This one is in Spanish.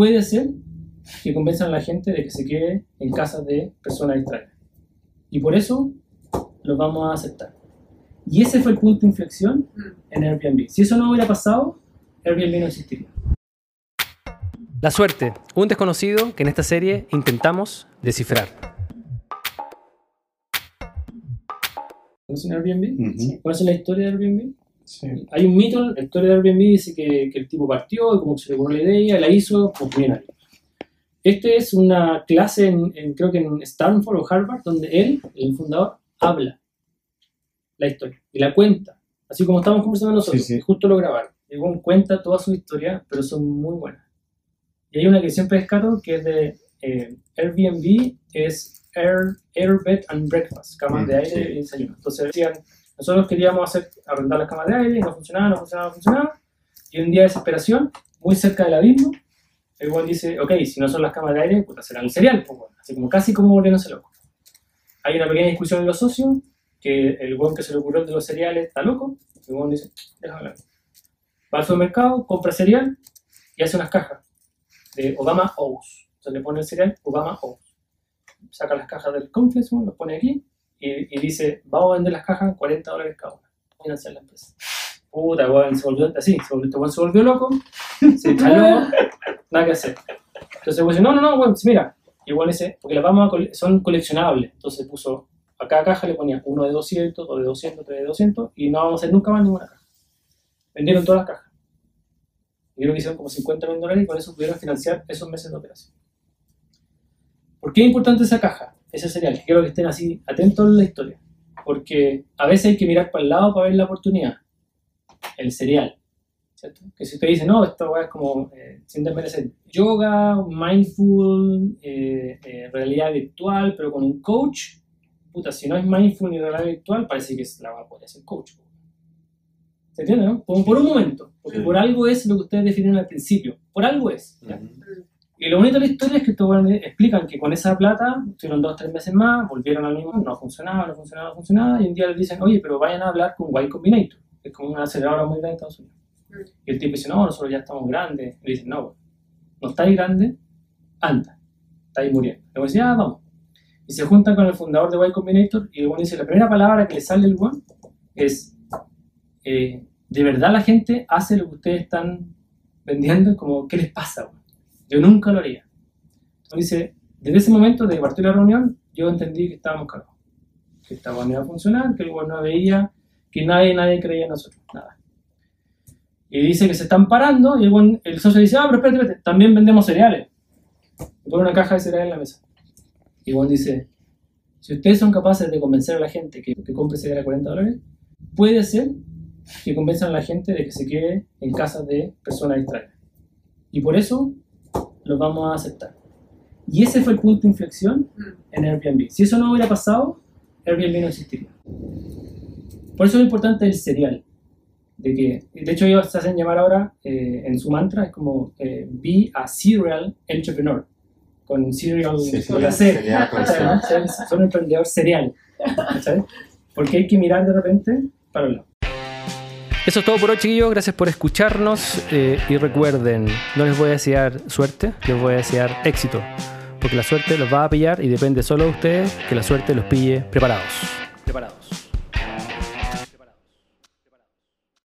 puede ser que convenzan a la gente de que se quede en casa de personas extrañas. Y por eso los vamos a aceptar. Y ese fue el punto de inflexión en Airbnb. Si eso no hubiera pasado, Airbnb no existiría. La suerte, un desconocido que en esta serie intentamos descifrar. ¿Conocen Airbnb? Ujú. ¿Conocen la historia de Airbnb? Sí. Hay un mito, la historia de Airbnb dice que, que el tipo partió y como que se le ocurrió la idea, la hizo por millonario. Este es una clase, en, en- creo que en Stanford o Harvard, donde él, el fundador, habla la historia y la cuenta, así como estamos conversando nosotros, Sí, sí. y justo lo grabaron. Y bueno, cuenta toda su historia, pero son muy buenas. Y hay una que siempre rescato, que es de eh, Airbnb, es Air, Air Bed and Breakfast, camas de Mm, aire sí. y desayuno. Entonces decían, nosotros queríamos hacer, arrendar las camas de aire no funcionaba, no funcionaba, no funcionaba. Y un día de desesperación, muy cerca del abismo, el buen dice, ok, si no son las camas de aire, puta, será el cereal, pues, bueno. así como casi como volviéndose loco. Hay una pequeña discusión en los socios, que el buen que se le ocurrió de los cereales está loco, el buen dice, déjame. Va al supermercado, compra cereal y hace unas cajas de Obama O's. Entonces le pone el cereal Obama O's. Saca las cajas del complex, los pone aquí y, y dice, vamos a vender las cajas 40 dólares cada una. Financiar la empresa. Puta, weón, se volvió así, se volvió, este se volvió loco, se chaló, nada que hacer. Entonces weón dice, no, no, no, weón, mira. Weón dice, porque las vamos a cole- son coleccionables. Entonces puso, a cada caja le ponía uno de 200, dos de 200, tres de 200, y no vamos a hacer nunca más ninguna caja. Vendieron todas las cajas. Y creo que hicieron como 50 mil dólares y con eso pudieron financiar esos meses de operación. ¿Por qué es importante esa caja, ese cereal? Quiero que estén así atentos a la historia. Porque a veces hay que mirar para el lado para ver la oportunidad. El cereal. ¿cierto? Que si usted dice, no, esta weá es como, eh, sin desmerecer, yoga, mindful, eh, eh, realidad virtual, pero con un coach, puta, si no es mindful ni realidad virtual, parece que es la va a poder ser coach. ¿Se entiende, no? Por un momento, porque Sí. por algo es lo que ustedes definieron al principio. Por algo es. ¿ya? Ujú. Y lo bonito de la historia es que estos weones explican que con esa plata estuvieron dos o tres meses más, volvieron al mismo, no funcionaba, no funcionaba, no funcionaba, y un día les dicen, oye, pero vayan a hablar con Y Combinator, que es como una aceleradora muy grande en Estados Unidos. Y el tipo dice, no, nosotros ya estamos grandes. Y le dicen, no, no estáis grande, anda, estáis muriendo. Luego dice, ah, vamos. Y se juntan con el fundador de Y Combinator y el weón dice, la primera palabra que le sale al weón es, eh, ¿de verdad la gente hace lo que ustedes están vendiendo? Como, ¿qué les pasa, weón? Yo nunca lo haría. Entonces dice, desde ese momento de que partió la reunión, yo entendí que estábamos cagados. Que esta no iba a funcionar, que el no veía, que nadie, nadie creía en nosotros, nada. Y dice que se están parando y el, weón- el socio dice, ah, pero espérate, espérate, también vendemos cereales. Y pone una caja de cereales en la mesa. Y Juan dice, si ustedes son capaces de convencer a la gente que, que compre cereal a 40 dólares, puede ser que convenzan a la gente de que se quede en casa de personas extrañas. Y por eso los vamos a aceptar. Y ese fue el punto de inflexión en Airbnb. Si eso no hubiera pasado, Airbnb no existiría. Por eso es importante el serial. De, que, de hecho, ellos se hacen llamar ahora, eh, en su mantra, es como eh, be a serial entrepreneur. Con serial, Sí, con la C. Son un emprendedor serial. ¿cachai? Porque hay que mirar de repente para el lado. Eso es todo por hoy, chiquillos. Gracias por escucharnos. eh, y recuerden, no les voy a desear suerte, les voy a desear éxito. Porque la suerte los va a pillar y depende solo de ustedes que la suerte los pille preparados. Preparados.